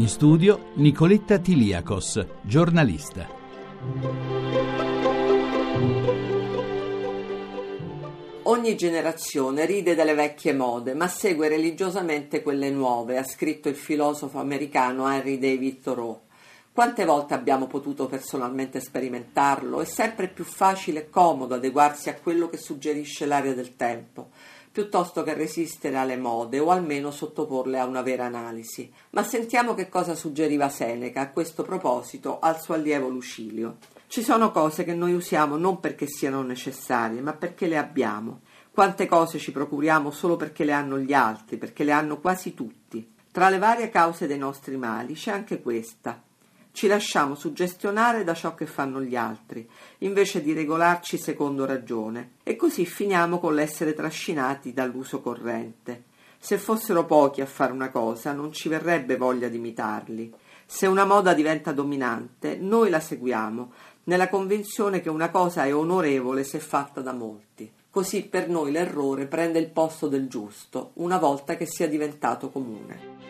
In studio Nicoletta Tiliakos, giornalista. Ogni generazione ride delle vecchie mode, ma segue religiosamente quelle nuove, ha scritto il filosofo americano Henry David Thoreau. Quante volte abbiamo potuto personalmente sperimentarlo? È sempre più facile e comodo adeguarsi a quello che suggerisce l'aria del tempo piuttosto che resistere alle mode o almeno sottoporle a una vera analisi. Ma sentiamo che cosa suggeriva Seneca a questo proposito al suo allievo Lucilio. Ci sono cose che noi usiamo non perché siano necessarie, ma perché le abbiamo. Quante cose ci procuriamo solo perché le hanno gli altri, perché le hanno quasi tutti. Tra le varie cause dei nostri mali c'è anche questa, ci lasciamo suggestionare da ciò che fanno gli altri, invece di regolarci secondo ragione, e così finiamo con l'essere trascinati dall'uso corrente. Se fossero pochi a fare una cosa, non ci verrebbe voglia di imitarli. Se una moda diventa dominante, noi la seguiamo, nella convinzione che una cosa è onorevole se fatta da molti. Così per noi l'errore prende il posto del giusto, una volta che sia diventato comune.